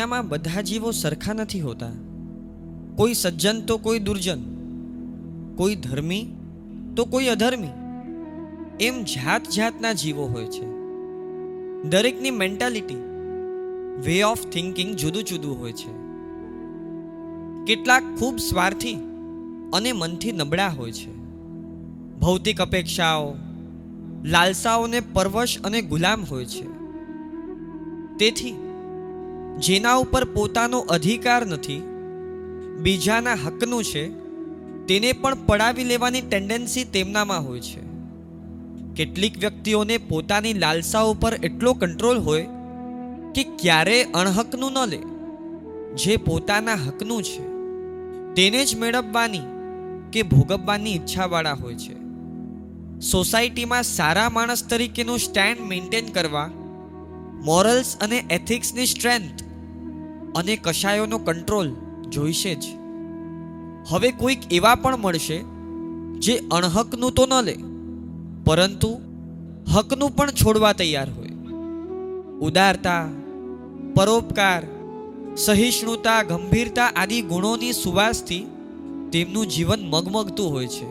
દુનિયામાં બધા જીવો સરખા નથી હોતા. કોઈ સજ્જન તો કોઈ દુર્જન. કોઈ ધર્મી તો કોઈ અધર્મી. એમ જાત જાતના જીવો હોય છે. દરેકની મેન્ટાલિટી વે ઓફ થિંકિંગ જુદું જુદું હોય છે. કેટલાક ખૂબ સ્વાર્થી અને મનથી નબળા હોય છે. ભૌતિક અપેક્ષાઓ, લાલસાઓને પરવશ અને ગુલામ હોય છે. તેથી જેના ઉપર પોતાનો અધિકાર નથી, બીજાના હકનું છે, તેને પણ પડાવી લેવાની ટેન્ડન્સી તેમનામાં હોય છે. કેટલીક વ્યક્તિઓને પોતાની લાલસા ઉપર એટલો કંટ્રોલ હોય કે ક્યારે અણહકનું ન લે. જે પોતાના હકનું છે, તેને જ મેળવવાની કે ભોગવવાની ઈચ્છાવાળા હોય છે. સોસાયટીમાં સારા માણસ તરીકેનું સ્ટેન્ડ મેન્ટેન કરવા મોરલ્સ અને એથિક્સની સ્ટ્રેન્થ અને કશાયોનો કંટ્રોલ જોઈશે જ. હવે કોઈક એવા પણ મળશે જે અણહકનું તો ન લે, પરંતુ હકનું પણ છોડવા તૈયાર હોય. ઉદારતા, પરોપકાર, સહિષ્ણુતા, ગંભીરતા આદિ ગુણોની સુવાસથી તેમનું જીવન મગમગતું હોય છે.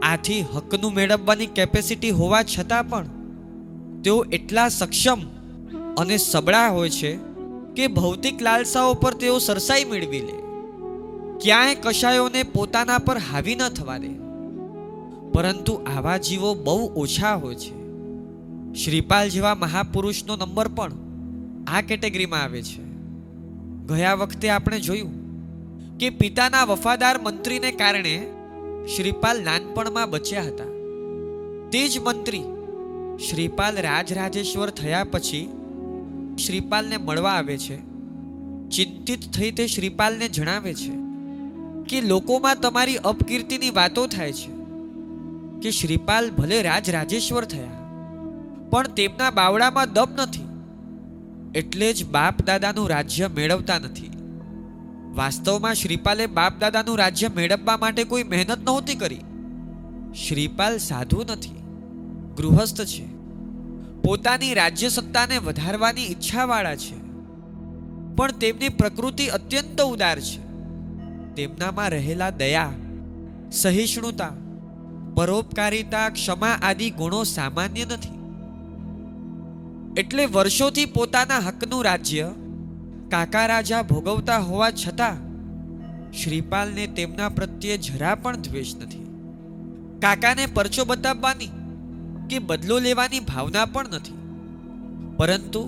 આથી હકનું મેળવવાની કેપેસિટી હોવા છતાં પણ તેઓ એટલા સક્ષમ અને સબળા હોય છે કે ભૌતિક લાલસાઓ પર તેઓ સરસાઈ મેળવી લે. ક્યાંય કશાયોને પોતાના પર હાવી ન થવા દે. પરંતુ આવા જીવો બહુ ઓછા હોય છે. શ્રીપાલ જેવા મહાપુરુષનો નંબર પણ આ કેટેગરીમાં આવે છે. ગયા વખતે આપણે જોયું કે પિતાના વફાદાર મંત્રીને કારણે શ્રીપાલ નાનપણમાં બચ્યા હતા. તે જ મંત્રી શ્રીપાલ રાજરાજેશ્વર થયા પછી શ્રીપાલને મળવા આવે છે. ચિંતિત થઈ તે શ્રીપાલને જણાવે છે કે લોકોમાં તમારી અપકીર્તિની વાતો થાય છે કે શ્રીપાલ ભલે રાજ રાજેશ્વર થયા, પણ તેમના બાવડામાં દમ નથી. એટલે જ બાપ દાદાનું રાજ્ય મેળવતા નથી. વાસ્તવમાં શ્રીપાલે બાપ દાદાનું રાજ્ય મેળવવા માટે કોઈ મહેનત નહોતી કરી. શ્રીપાલ સાધુ નથી, ગૃહસ્થ છે. પોતાની રાજ્ય સત્તાને વધારવાની ઈચ્છાવાળા છે. પણ તેમની પ્રકૃતિ અત્યંત ઉદાર છે. તેમનામાં રહેલા દયા, સહિષ્ણુતા, પરોપકારિતા, ક્ષમા આદિ ગુણો સામાન્ય નથી. એટલે વર્ષોથી પોતાના હકનું રાજ્ય કાકા રાજા ભોગવતા હોવા છતાં શ્રીપાલને તેમના પ્રત્યે જરા પણ દ્વેષ નથી. કાકાને પરચો બતાવવાની કે બદલો લેવાની ભાવના પણ નથી. પરંતુ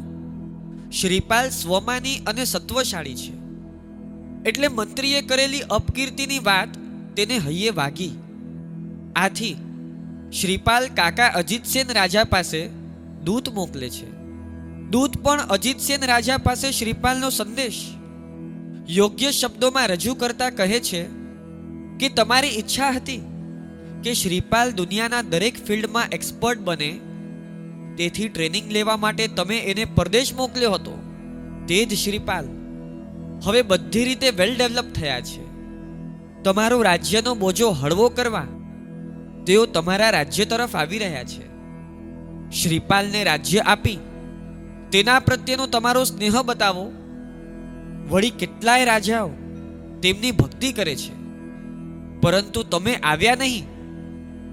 શ્રીપાલ સ્વમાની અને સત્વશાળી છે. એટલે મંત્રીએ કરેલી અપકીર્તિની વાત તેને હૈયે વાગી. આથી શ્રીપાલ કાકા અજીતસેન રાજા પાસે દૂત મોકલે છે. દૂત પણ અજીતસેન રાજા પાસે શ્રીપાલનો સંદેશ. યોગ્ય શબ્દોમાં રજૂ કરતા કહે છે કે, તમારી ઈચ્છા હતી કે શ્રીપાલ દુનિયાના દરેક ફિલ્ડમાં એક્સપર્ટ બને, તેથી ટ્રેનિંગ લેવા માટે તમે એને પરદેશ મોકલ્યો હતો. તે જ શ્રીપાલ, હવે બધી રીતે વેલ ડેવલપ થયા છે. તમારો રાજ્યનો બોજો હળવો કરવા, તેઓ તમારા રાજ્ય તરફ આવી રહ્યા છે. શ્રીપાલને રાજ્ય આપી, તેના પ્રત્યેનો તમારો સ્નેહ બતાવો. વળી કેટલાય રાજાઓ તેમની ભક્તિ કરે છે. પરંતુ તમે આવ્યા નહીં.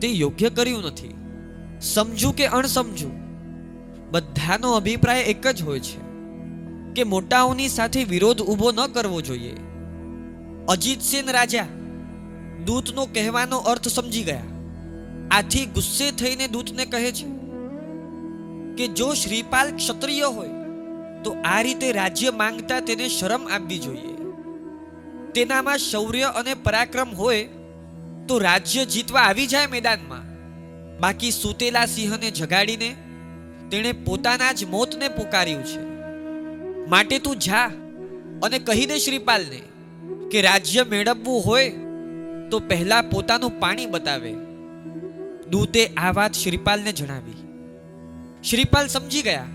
તે યોગ્ય કર્યું નથી. સમજુ કે અણસમજુ, બધાનો અભિપ્રાય એક જ હોય છે, કે મોટાઓની સાથે વિરોધ ઊભો ન કરવો જોઈએ. અજીતસેન રાજા દૂતનો કહેવાનો અર્થ સમજી ગયા. આથી ગુસ્સે થઈને દૂતને કહે છે કે જો શ્રીપાલ ક્ષત્રિય હોય, તો આ રીતે રાજ્ય માંગતા તેને શરમ આપવી જોઈએ. તેનામાં શૌર્ય અને પરાક્રમ હોય તો રાજ્ય જીતવા આવી જાય મેદાનમાં. બાકી સૂતેલા સિંહને જગાડીને તેણે પોતાના જ મોતને પુકાર્યું છે. માટે તું જા અને કહી દે શ્રીપાલને કે રાજ્ય મેળવવું હોય તો પહેલા પોતાનું પાણી બતાવે. દૂતે આ વાત શ્રીપાલને જણાવી. શ્રીપાલ સમજી ગયા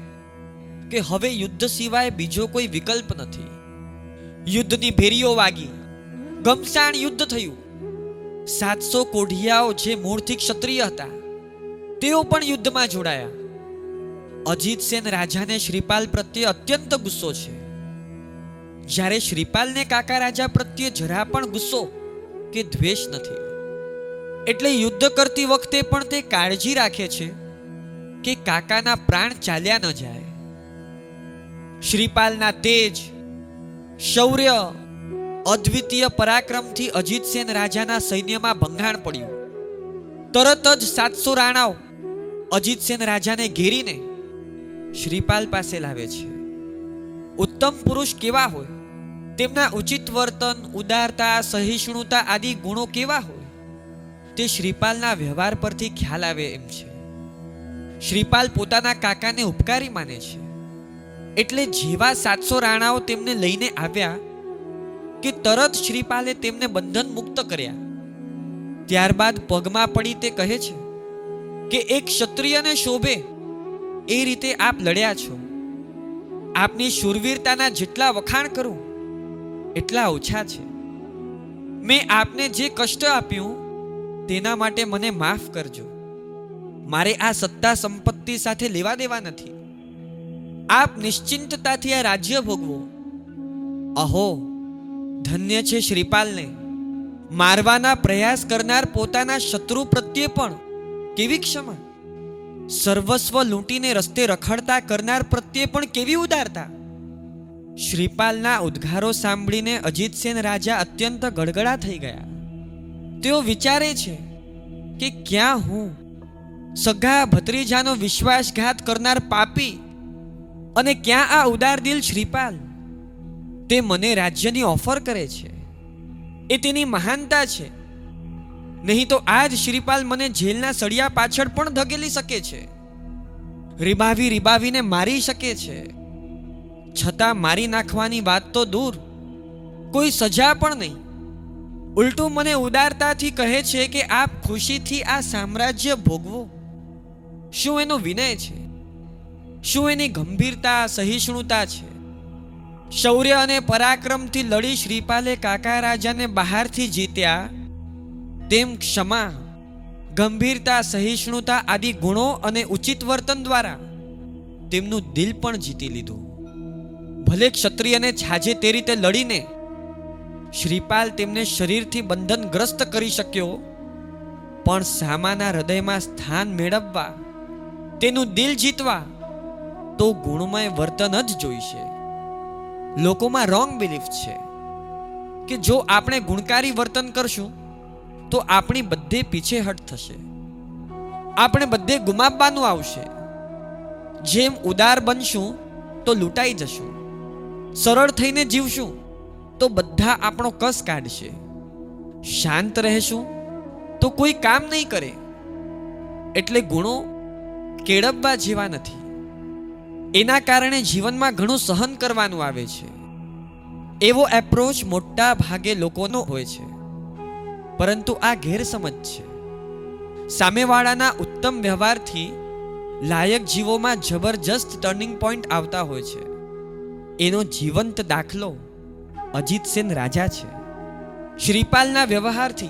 કે હવે યુદ્ધ સિવાય બીજો કોઈ વિકલ્પ નથી. યુદ્ધની ભેરીઓ વાગી. ગમસાણ યુદ્ધ થયું. સાતસો કોઢિયાઓ જે મૂળથી ક્ષત્રિય હતા, તેઓ પણ યુદ્ધમાં જોડાયા. અજીતસેન રાજાને શ્રીપાલ પ્રત્યે અત્યંત ગુસ્સો છે. જ્યારે શ્રીપાલને કાકા રાજા પ્રત્યે જરા પણ ગુસ્સો કે દ્વેષ નથી. એટલે યુદ્ધ કરતી વખતે પણ તે કાળજી રાખે છે કે કાકાના પ્રાણ ચાલ્યા ન જાય. શ્રીપાલના તેજ, શૌર્ય અદ્વિતીય પરાક્રમથી અજીતસેન રાજાના સૈન્યમાં ભંગાણ પડ્યું. તરત જ સાતસો રાણાઓ અજીતસેન રાજાને ઘેરીને શ્રીપાલ પાસે લાવે છે. ઉત્તમ પુરુષ કેવા હોય? તેમના ઉચિત વર્તન, ઉદારતા, સહિષ્ણુતા આદિ ગુણો કેવા હોય? તે શ્રીપાલના વ્યવહાર પરથી ખ્યાલ આવે એમ છે. શ્રીપાલ પોતાના કાકાને ઉપકારી માને છે. એટલે જેવા સાતસો રાણાઓ તેમને લઈને આવ્યા કે તરત શ્રીપાલે તેમને બંધન મુક્ત કર્યા. ત્યારબાદ પગમાં પડી તે કહે છે કે એક ક્ષત્રિયને શોભે, એ રીતે આપ લડ્યા છો. આપની શૂરવીરતાના જેટલા વખાણ કરું, એટલા ઓછા છે. મેં આપને જે કષ્ટ આપ્યું, તેના માટે મને માફ કરજો. મારે આ સત્તા સંપત્તિ સાથે લેવા દેવા નથી. આપ નિશ્ચિંતતાથી આ રાજ્ય ભોગવો. અહો ધન્ય છે શ્રીપાલને. મારવાના પ્રયાસ કરનાર પોતાના શત્રુ પ્રત્યે પણ કેવી ક્ષમા? સર્વસ્વ લૂંટીને રસ્તે રખડતા કરનાર પ્રત્યે પણ કેવી ઉદારતા? શ્રીપાલના ઉદ્ગારો સાંભળીને અજીતસેન રાજા અત્યંત ગડગડા થઈ ગયા. તેઓ વિચારે છે કે ક્યાં હું સગા ભત્રીજાનો વિશ્વાસઘાત કરનાર પાપી અને ક્યાં આ ઉદાર દિલ શ્રીપાલ? તે મને રાજ્યની ઓફર કરે છે. એ તેની મહાનતા છે. નહીં તો આજ શ્રીપાલ મને જેલના સળિયા પાછળ પણ ધકેલી શકે છે. રીબાવી રીબાવીને મારી શકે છે. છતાં મારી નાખવાની વાત તો દૂર. કોઈ સજા પણ નહીં. ઉલટું મને ઉદારતાથી કહે છે કે આપ ખુશીથી આ સામ્રાજ્ય ભોગવો. શું એનો વિનય છે? શું એની ગંભીરતા, સહિષ્ણુતા છે? શૌર્ય અને પરાક્રમથી લડી શ્રીપાલે કાકા રાજાને બહારથી જીત્યા. તેમ ક્ષમા, ગંભીરતા, સહિષ્ણુતા આદિ ગુણો અને ઉચિત વર્તન દ્વારા તેમનું દિલ પણ જીતી લીધું. ભલે ક્ષત્રિયને છાજે તે રીતે લડીને શ્રીપાલ તેમને શરીરથી બંધનગ્રસ્ત કરી શક્યો, પણ સામાના હૃદયમાં સ્થાન મેળવવા, તેનું દિલ જીતવા, તો ગુણમય વર્તન જ જોઈશે. લોકોમાં રોંગ બિલીફ છે કે જો આપણે ગુણકારી વર્તન કરશું, તો આપણી બધે પીછેહટ થશે. આપણે બધે ગુમાવવાનું આવશે. જેમ ઉદાર બનશું, તો લૂંટાઈ જશું. સરળ થઈને જીવશું, તો બધા આપણો કસ કાઢશે. શાંત રહેશું, તો કોઈ કામ નહીં કરે. એટલે ગુણો કેળવવા જેવા નથી. એના કારણે જીવનમાં ઘણું સહન કરવાનું આવે છે. એવો એપ્રોચ મોટા ભાગે લોકોનો હોય છે. પરંતુ આ ગેરસમજ છે. સામેવાળાના ઉત્તમ વ્યવહારથી લાયક જીવોમાં જબરજસ્ત ટર્નિંગ પોઈન્ટ આવતા હોય છે. એનો જીવંત દાખલો અજીતસેન રાજા છે. શ્રીપાલના વ્યવહારથી.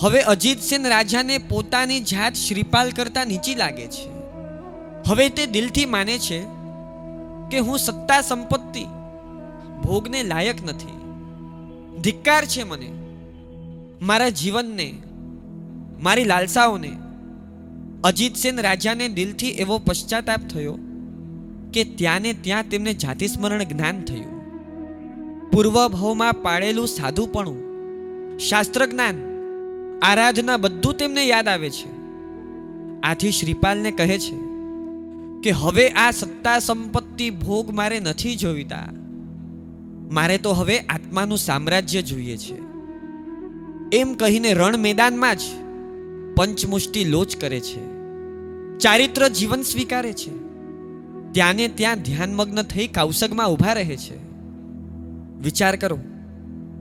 હવે અજીતસેન રાજાને પોતાની જાત શ્રીપાલ કરતા નીચી લાગે છે. હવે તે દિલથી માને છે કે હું સત્તા સંપત્તિ ભોગને લાયક નથી. ધિક્કાર છે મને. મારા જીવનને, મારી લાલસાઓને અજીતસેન રાજાને દિલથી એવો પશ્ચાતાપ થયો કે ત્યાંને ત્યાં તેમને જાતિસ્મરણ જ્ઞાન થયું. પૂર્વભવમાં પાળેલું સાધુપણું શાસ્ત્ર જ્ઞાન આરાધના બધું તેમને યાદ આવે છે. આથી શ્રીપાલને કહે છે કે હવે આ સત્તા સંપત્તિ ભોગ મારે નથી જોઈતા. મારે તો હવે આત્માનું સામ્રાજ્ય જોઈએ છે. એમ કહીને રણ મેદાનમાં જ પંચમુષ્ટિ લોચ કરે છે. ચારિત્ર જીવન સ્વીકારે છે. ત્યાંને ત્યાં ધ્યાનમગ્ન થઈ કૌશગમાં ઊભા રહે છે. વિચાર કરો,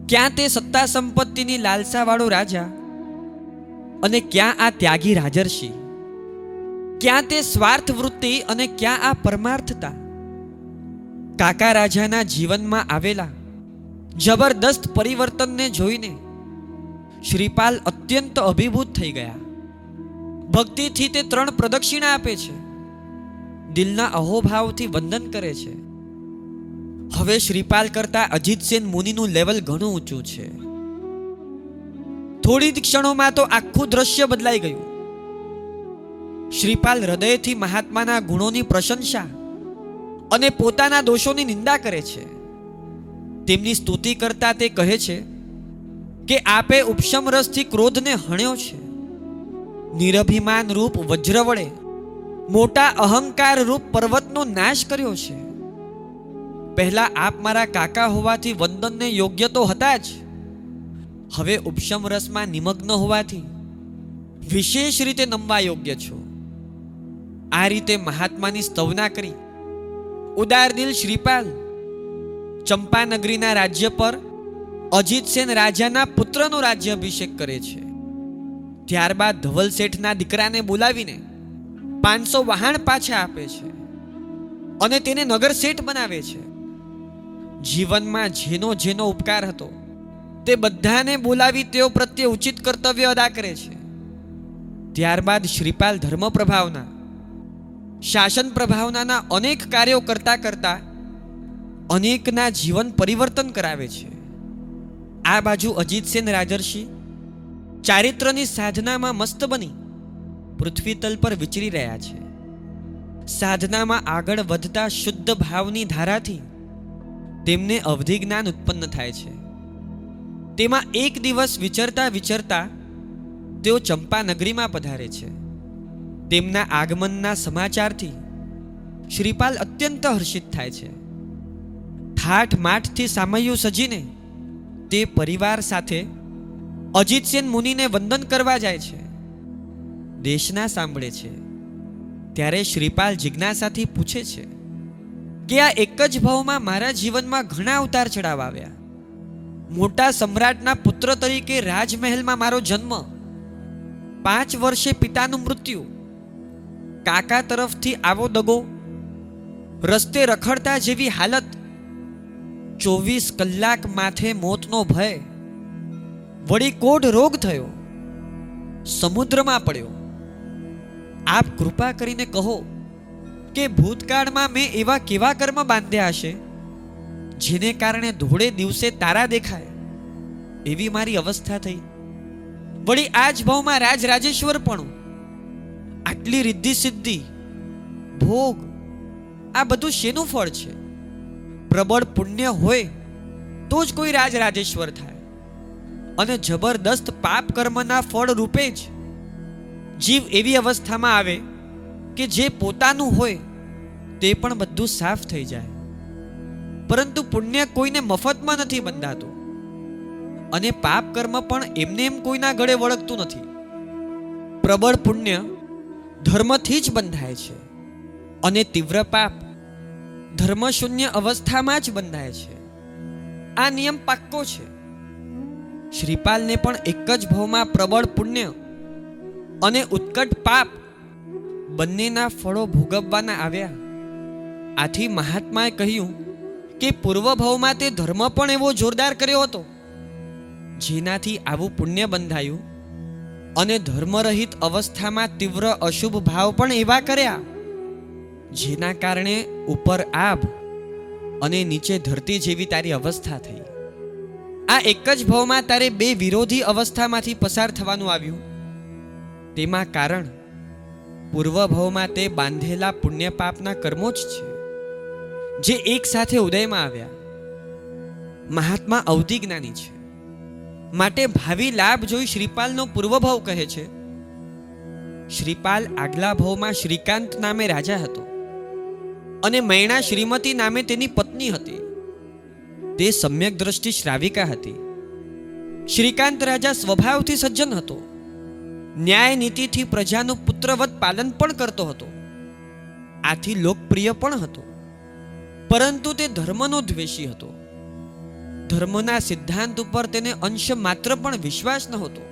ક્યાં તે સત્તા સંપત્તિની લાલસાવાળો રાજા અને ક્યાં આ ત્યાગી રાજર્ષિ? ક્યાં તે સ્વાર્થ વૃત્તિ અને ક્યાં આ પરમાર્થતા? કાકા રાજાના જીવનમાં આવેલા જબરદસ્ત પરિવર્તનને જોઈને શ્રીપાલ અત્યંત અભિભૂત થઈ ગયા. ભક્તિથી તે ત્રણ પ્રદક્ષિણા આપે છે. દિલના અહોભાવથી વંદન કરે છે. હવે શ્રીપાલ કરતા અજીતસેન મુનિનું લેવલ ઘણું ઊંચું છે. થોડી જ ક્ષણોમાં તો આખું દ્રશ્ય બદલાઈ ગયું. શ્રીપાલ હૃદયથી મહાત્માના ગુણોની પ્રશંસા અને પોતાના દોષોની નિંદા કરે છે. તેમની સ્તુતિ કરતા તે કહે છે કે આપે ઉપશમ રસથી ક્રોધને હણ્યો છે. નિરભિમાન રૂપ વજ્ર વડે મોટા અહંકાર રૂપ પર્વતનો નાશ કર્યો છે. પહેલા આપ મારા કાકા હોવાથી વંદનને યોગ્ય તો હતા જ. હવે ઉપશમ રસમાં નિમગ્ન હોવાથી વિશેષ રીતે નમવા યોગ્ય છો. આ રીતે મહાત્માની સ્તવના કરી. ઉદારદિલ શ્રીપાલ ચંપાનગરીના રાજ્ય પર અજીતસેન રાજાના પુત્રનો રાજ્ય અભિષેક કરે છે. ત્યારબાદ ધવલ શેઠના દીકરાને બોલાવીને પાંચસો વહાણ પાછા આપે છે અને તેને નગર શેઠ બનાવે છે. જીવનમાં જેનો જેનો ઉપકાર હતો તે બધાને બોલાવી તેઓ પ્રત્યે ઉચિત કર્તવ્ય અદા કરે છે. ત્યારબાદ શ્રીપાલ ધર્મ પ્રભાવના શાસન પ્રભાવનાના અનેક કાર્યો કરતા કરતા અનેકના જીવન પરિવર્તન કરાવે છે. આ બાજુ અજીતસેન રાજર્ષિ ચારિત્રની સાધનામાં મસ્ત બની પૃથ્વી તલ પર વિચરી રહ્યા છે. સાધનામાં આગળ વધતા શુદ્ધ ભાવની ધારાથી તેમને અવધિ જ્ઞાન ઉત્પન્ન થાય છે. તેમાં એક દિવસ વિચરતા વિચરતા તેઓ ચંપાનગરીમાં પધારે છે. તેમના આગમનના સમાચારથી શ્રીપાલ અત્યંત હર્ષિત થાય છે. ઠાઠ માઠથી સામયુ સજીને તે પરિવાર સાથે અજીતસેન મુનિને વંદન કરવા જાય છે. દેશના સાંભળે છે. ત્યારે શ્રીપાલ જિજ્ઞાસાથી પૂછે છે કે આ એક જ ભાવમાં મારા જીવનમાં ઘણા ઉતાર ચડાવ આવ્યા. મોટા સમ્રાટના પુત્ર તરીકે રાજમહેલમાં મારો જન્મ. પાંચ વર્ષે પિતાનું મૃત્યુ. કાકા તરફથી આવો દગો. રસ્તે રખડતા જેવી હાલત. ચોવીસ કલાક માથે મોતનો ભય. વળી કોઢ રોગ થયો. સમુદ્રમાં પડ્યો. આપ કૃપા કરીને કહો કે ભૂતકાળમાં મેં એવા કેવા કર્મ બાંધ્યા હશે? જેને કારણે ધોળે દિવસે તારા દેખાય. એવી મારી અવસ્થા થઈ. વળી આ જ ભાવમાં રાજ રાજેશ્વર પણ આટલી રિદ્ધિ સિદ્ધિ? ભોગ. આ બધું શેનું ફળ છે? પ્રબળ પુણ્ય હોય તો જ કોઈ રાજ રાજેશ્વર થાય. અને જબરદસ્ત પાપ કર્મના ફળ રૂપે જ જીવ એવી અવસ્થામાં આવે કે જે પોતાનું હોય તે પણ બધું સાફ થઈ જાય. પરંતુ પુણ્ય કોઈને મફતમાં નથી બંધાતું. અને પાપ કર્મ પણ એમને એમ કોઈના ગળે વળગતું નથી. પ્રબળ પુણ્ય ધર્મથી જ બંધાય છે. અને તીવ્ર પાપ ધર્મશૂન્ય અવસ્થામાં જ બંધાય છે. આ નિયમ પાક્કો છે. શ્રીપાલને પણ એક જ ભાવમાં પ્રબળ પુણ્ય અને ઉત્કટ પાપ બંનેના ફળો ભોગવવાના આવ્યા. આથી મહાત્માએ કહ્યું કે પૂર્વ ભાવમાં તે ધર્મ પણ એવો જોરદાર કર્યો હતો. જેનાથી આવું પુણ્ય બંધાયું અને ધર્મરહિત અવસ્થામાં તીવ્ર અશુભ ભાવ પણ એવા કર્યા, જેના કારણે ઉપર આભ અને નીચે ધરતી જેવી તારી અવસ્થા થઈ. આ એક જ ભાવમાં તારે બે વિરોધી અવસ્થામાંથી પસાર થવાનું આવ્યું. તેમાં કારણ, પૂર્વ ભાવમાં તે બાંધેલા પુણ્ય પાપના કર્મો જ છે, જે એક સાથે ઉદયમાં આવ્યા. મહાત્મા અવધિ જ્ઞાની છે. માટે ભાવિ લાભ જોઈ શ્રીપાલનો પૂર્વભાવ કહે છે. શ્રીપાલ આગલા ભાવમાં શ્રીકાંત નામે રાજા હતો અને મૈણા શ્રીમતી નામે તેની પત્ની હતી. તે સમ્યક દ્રષ્ટિ શ્રાવિકા હતી. શ્રીકાંત રાજા સ્વભાવથી સજ્જન હતો. ન્યાય નીતિથી પ્રજાનું પુત્રવત પાલન પણ કરતો હતો. આથી લોકપ્રિય પણ હતો. પરંતુ તે ધર્મનો દ્વેષી હતો. ધર્મના સિદ્ધાંત ઉપર તેને અંશ માત્ર પણ વિશ્વાસ ન હતો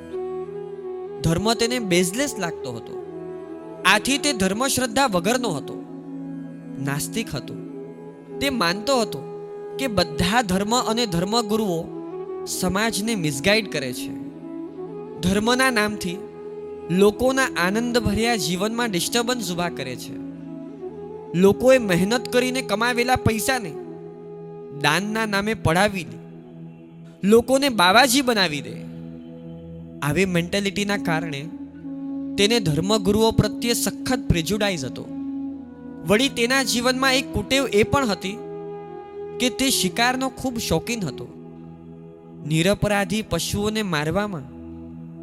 ધર્મ તેને બેઝલેસ લાગતો હતો. આથી તે ધર્મશ્રદ્ધા વગરનો હતો. નાસ્તિક હતો. તે માનતો હતો કે બધા ધર્મ અને ધર્મગુરુઓ સમાજને મિસગાઈડ કરે છે. ધર્મના નામથી લોકોના આનંદભર્યા જીવનમાં ડિસ્ટર્બન્સ ઊભા કરે છે. લોકોએ મહેનત કરીને કમાવેલા પૈસાને દાનના નામે પડાવી દે લોકોને બાવાજી બનાવી દે. આવી મેન્ટેલિટીના કારણે તેને ધર્મગુરુઓ પ્રત્યે સખત પ્રેજ્યુડાઇઝ હતો. વળી તેના જીવનમાં એક કુટેવ એ પણ હતી કે તે શિકારનો ખૂબ શોખીન હતો. નિરપરાધી પશુઓને મારવામાં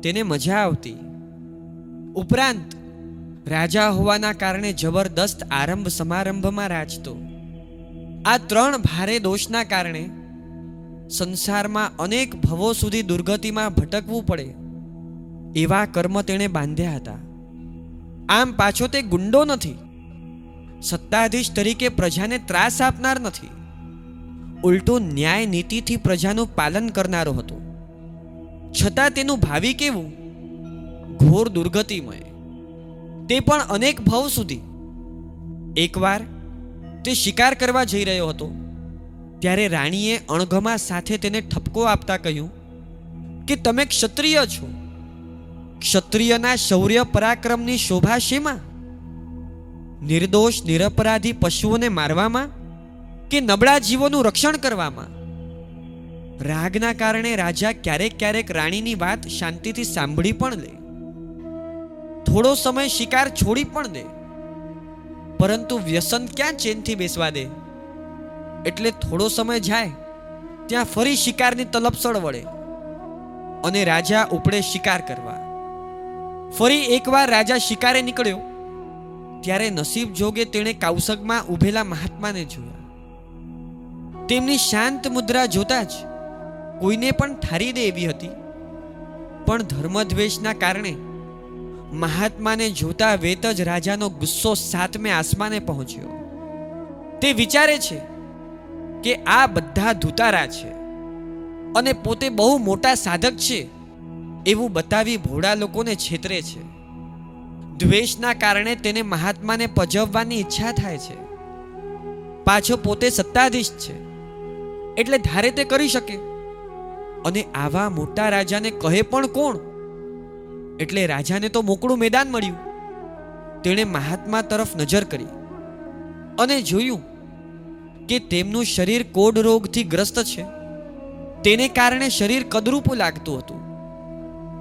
તેને મજા આવતી. ઉપરાંત રાજા હોવાના કારણે જબરદસ્ત આરંભ સમારંભમાં રાજતો આ ત્રણ ભારે દોષના કારણે સંસારમાં અનેક ભવો સુધી દુર્ગતિમાં ભટકવું પડે. એવા કર્મ તેણે બાંધ્યા હતા. આમ પાછો તે ગુંડો નથી. સત્તાધીશ તરીકે પ્રજાને ત્રાસ આપનાર નથી. ઉલટો ન્યાય નીતિથી પ્રજાનું પાલન કરનારો હતો. છતાં તેનું ભાવિ કેવું? ઘોર દુર્ગતિમય. તે પણ અનેક ભવ સુધી. એકવાર તે શિકાર કરવા જઈ રહ્યો હતો. ત્યારે રાણીએ અણગમા સાથે તેને ઠપકો આપતા કહ્યું કે તમે ક્ષત્રિય છો. ક્ષત્રિયના શૌર્ય પરાક્રમની શોભા શેમાં? નિર્દોષ, નિરપરાધી પશુઓને મારવામાં કે નબળા જીવોનું રક્ષણ કરવામાં? રાગના કારણે રાજા ક્યારેક ક્યારેક રાણીની વાત શાંતિથી સાંભળી પણ લે. થોડો સમય શિકાર છોડી પણ દે. પરંતુ વ્યસન ક્યાં ચેનથી બેસવા દે? એટલે થોડો સમય જાય, ત્યાં ફરી શિકારની તલપસળ વળે અને રાજા ઉપડે શિકાર કરવા. ફરી એકવાર રાજા શિકારે નીકળ્યો, ત્યારે નસીબ જોગે તેણે કાઉસગમાં ઉભેલા મહાત્માને જોયા. તેમની શાંત મુદ્રા જોતા જ કોઈને પણ ઠારી દે એવી હતી. પણ ધર્મદ્વેષના કારણે મહાત્માને જોતા વેત જ રાજાનો ગુસ્સો સાતમે આસમાને પહોંચ્યો. તે વિચારે છે કે આ બધા ધુતારા છે. અને પોતે બહુ મોટા સાધક છે. એવું બતાવી ભોળા લોકોને છેતરે છે. દ્વેષના કારણે તેને મહાત્માને પજવવાની ઈચ્છા થાય છે. પાછો પોતે સત્તાધીશ છે. એટલે ધારે તે કરી શકે. અને આવા મોટા રાજાને કહે પણ કોણ? એટલે રાજાને તો મોકળું મેદાન મળ્યું. તેણે મહાત્મા તરફ નજર કરી. અને જોયું કે તેમનું શરીર કોડ રોગથી ગ્રસ્ત છે. તેને કારણે શરીર કદરૂપું લાગતું હતું.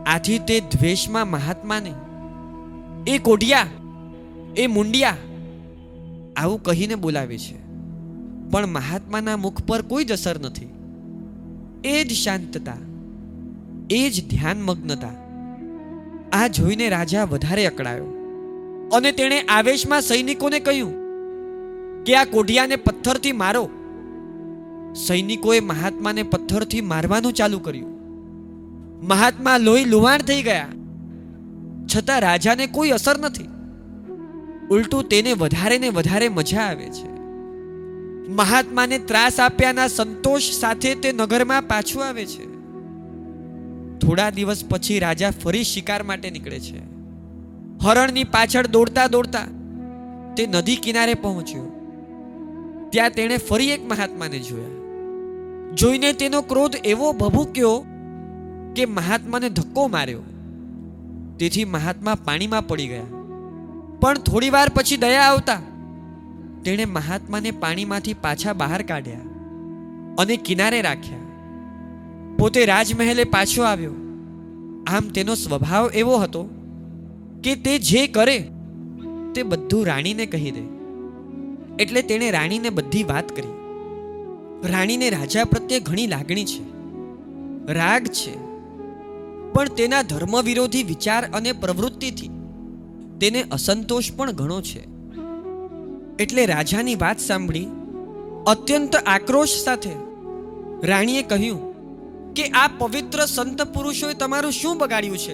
આથી તે દ્વેષમાં મહાત્માને એ કોઢિયા, એ મુંડિયા, આવું કહીને બોલાવે છે. પણ મહાત્માના મુખ પર કોઈ જ અસર નથી. એ જ શાંતતા, એ જ ધ્યાનમગ્નતા, આ જોઈને રાજા વધારે અકળાયો. અને તેણે આવેશમાં સૈનિકોને કહ્યું કે આ કોઢિયાને પથ્થરથી મારો. સૈનિકોએ મહાત્માને પથ્થરથી મારવાનું ચાલુ કર્યું. મહાત્મા લોહી લુહાણ થઈ ગયા. છતાં રાજાને કોઈ અસર નથી. ઉલટું તેને વધારે ને વધારે મજા આવે છે. મહાત્માને ત્રાસ આપ્યાના સંતોષ સાથે તે નગરમાં પાછું આવે છે. થોડા દિવસ પછી રાજા ફરી શિકાર માટે નીકળે છે. હરણની પાછળ દોડતા દોડતા તે નદી કિનારે પહોંચ્યો. ત્યાં તેણે ફરી એક મહાત્માને જોયા. જોઈને તેનો ક્રોધ એવો ભભૂક્યો કે મહાત્માને ધક્કો માર્યો. તેથી મહાત્મા પાણીમાં પડી ગયા. પણ થોડી વાર પછી દયા આવતા તેણે મહાત્માને પાણીમાંથી પાછા બહાર કાઢ્યા અને કિનારે રાખ્યા. પોતે રાજમહેલે પાછો આવ્યો. આમ તેનો સ્વભાવ એવો હતો કે તે જે કરે તે બધું રાણીને કહી દે. એટલે તેણે રાણીને બધી વાત કરી. રાણીને રાજા પ્રત્યે ઘણી લાગણી છે. રાગ છે. પણ તેના ધર્મ વિરોધી વિચાર અને પ્રવૃત્તિથી તેને અસંતોષ પણ ઘણો છે. એટલે રાજાની વાત સાંભળી, અત્યંત આક્રોશ સાથે રાણીએ કહ્યું કે આ પવિત્ર સંત પુરુષોએ તમારું શું બગાડ્યું છે?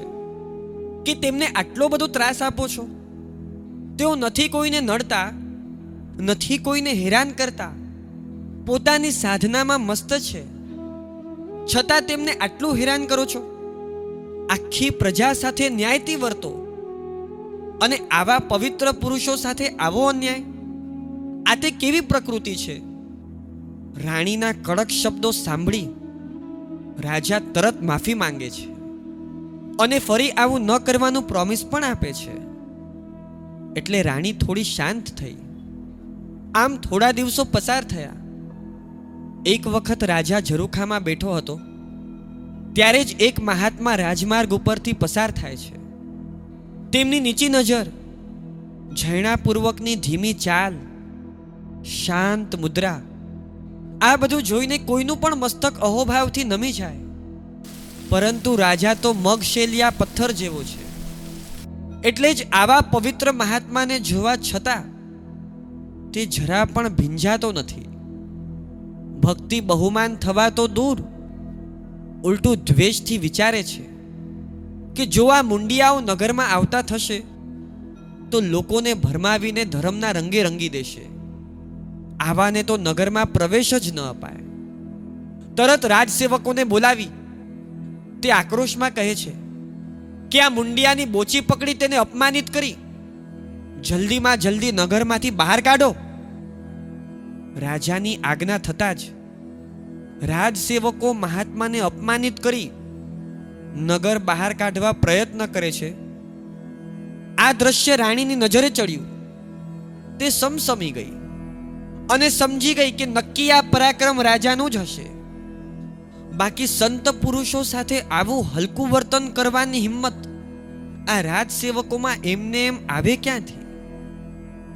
કે તેમને આટલો બધો ત્રાસ આપો છો? તેઓ નથી કોઈને નડતા નથી કોઈને હેરાન કરતા. પોતાની સાધનામાં મસ્ત છે. છતાં તેમને આટલું હેરાન કરો છો? આખી પ્રજા સાથે ન્યાયથી વર્તો. અને આવા પવિત્ર પુરુષો સાથે આવો અન્યાય? આ તે કેવી પ્રકૃતિ છે? રાણીના કડક શબ્દો સાંભળી રાજા તરત માફી માંગે છે અને ફરી આવું ન કરવાનું પ્રોમિસ પણ આપે છે. એટલે રાણી થોડી શાંત થઈ. આમ થોડા દિવસો પસાર થયા. એક વખત રાજા ઝરૂખામાં બેઠો હતો. ત્યારે જ એક મહાત્મા રાજમાર્ગ ઉપરથી પસાર થાય છે. તેમની નીચી નજર, ઝૈણાપૂર્વકની ધીમી ચાલ, શાંત મુદ્રા, આ બધું જોઈને કોઈનું પણ મસ્તક અહોભાવથી નમી જાય. પરંતુ રાજા તો મગશેલિયા પથ્થર જેવો છે. એટલે જ આવા પવિત્ર મહાત્માને જોવા છતાં તે જરા પણ ભીંજાતો નથી. ભક્તિ બહુમાન થવા તો દૂર. ઉલટું દ્વેષથી વિચારે છે કે જો આ મુંડિયાઓ નગરમાં આવતા થશે, તો લોકોને ભરમાવીને ધર્મના રંગે રંગી દેશે. આવાને તો નગરમાં પ્રવેશ જ ન અપાય. તરત રાજસેવકોને બોલાવી. તે આક્રોશમાં કહે છે કે આ મુંડિયાની બોચી પકડી તેને અપમાનિત કરી. જલ્દીમાં જલ્દી નગરમાંથી બહાર કાઢો. રાજાની આજ્ઞા થતાં જ રાજસેવકો મહાત્માને અપમાનિત કરી નગર બહાર કાઢવા પ્રયત્ન કરે છે. આ દ્રશ્ય રાણીની નજરે ચડ્યું. તે સમસમી ગઈ અને સમજી ગઈ કે નક્કી આ પરાક્રમ રાજાનું જ હશે. બાકી સંત પુરુષો સાથે આવું હલકું વર્તન કરવાની હિંમત આ રાજસેવકોમાં એમને એમ આવે ક્યાંથી?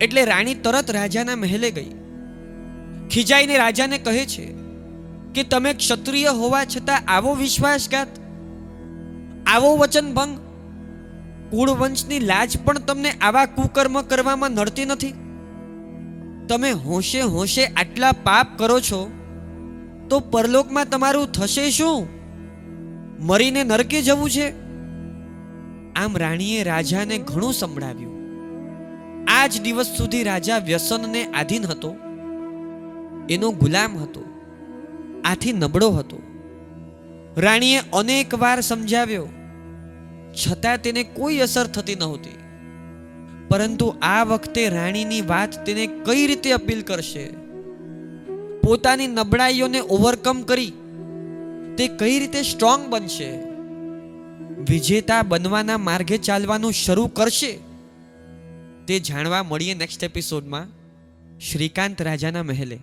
એટલે રાણી તરત રાજાના મહેલે ગઈ. ખીજાઈને રાજાને કહે છે કે તમે ક્ષત્રિય હોવા છતાં આવો વિશ્વાસઘાત, આવો વચનભંગ. કુળવંશની લાજ પણ તમને આવા કુકર્મ કરવામાં નડતી નથી. તમે હોશે હોશે આટલા પાપ કરો છો, તો પરલોકમાં તમારું થશે શું? મરીને નરકે જવું છે? આમ રાણીએ રાજાને ઘણું સંભળાવ્યું. આ જ દિવસ સુધી રાજા વ્યસનને આધીન હતો. એનો ગુલામ હતો. આથી નબળો હતો. રાણીએ અનેક વાર સમજાવ્યો, છતાં તેને કોઈ અસર થતી નહોતી. પરંતુ આ વખતે રાણીની વાત તેને કઈ રીતે અપીલ કરશે? પોતાની નબળાઈઓને ઓવરકમ કરી તે કઈ રીતે સ્ટ્રોંગ બનશે? વિજેતા બનવાના માર્ગે ચાલવાનું શરૂ કરશે? તે જાણવા મળીએ નેક્સ્ટ એપિસોડમાં શ્રીકાંત રાજાના મહેલે.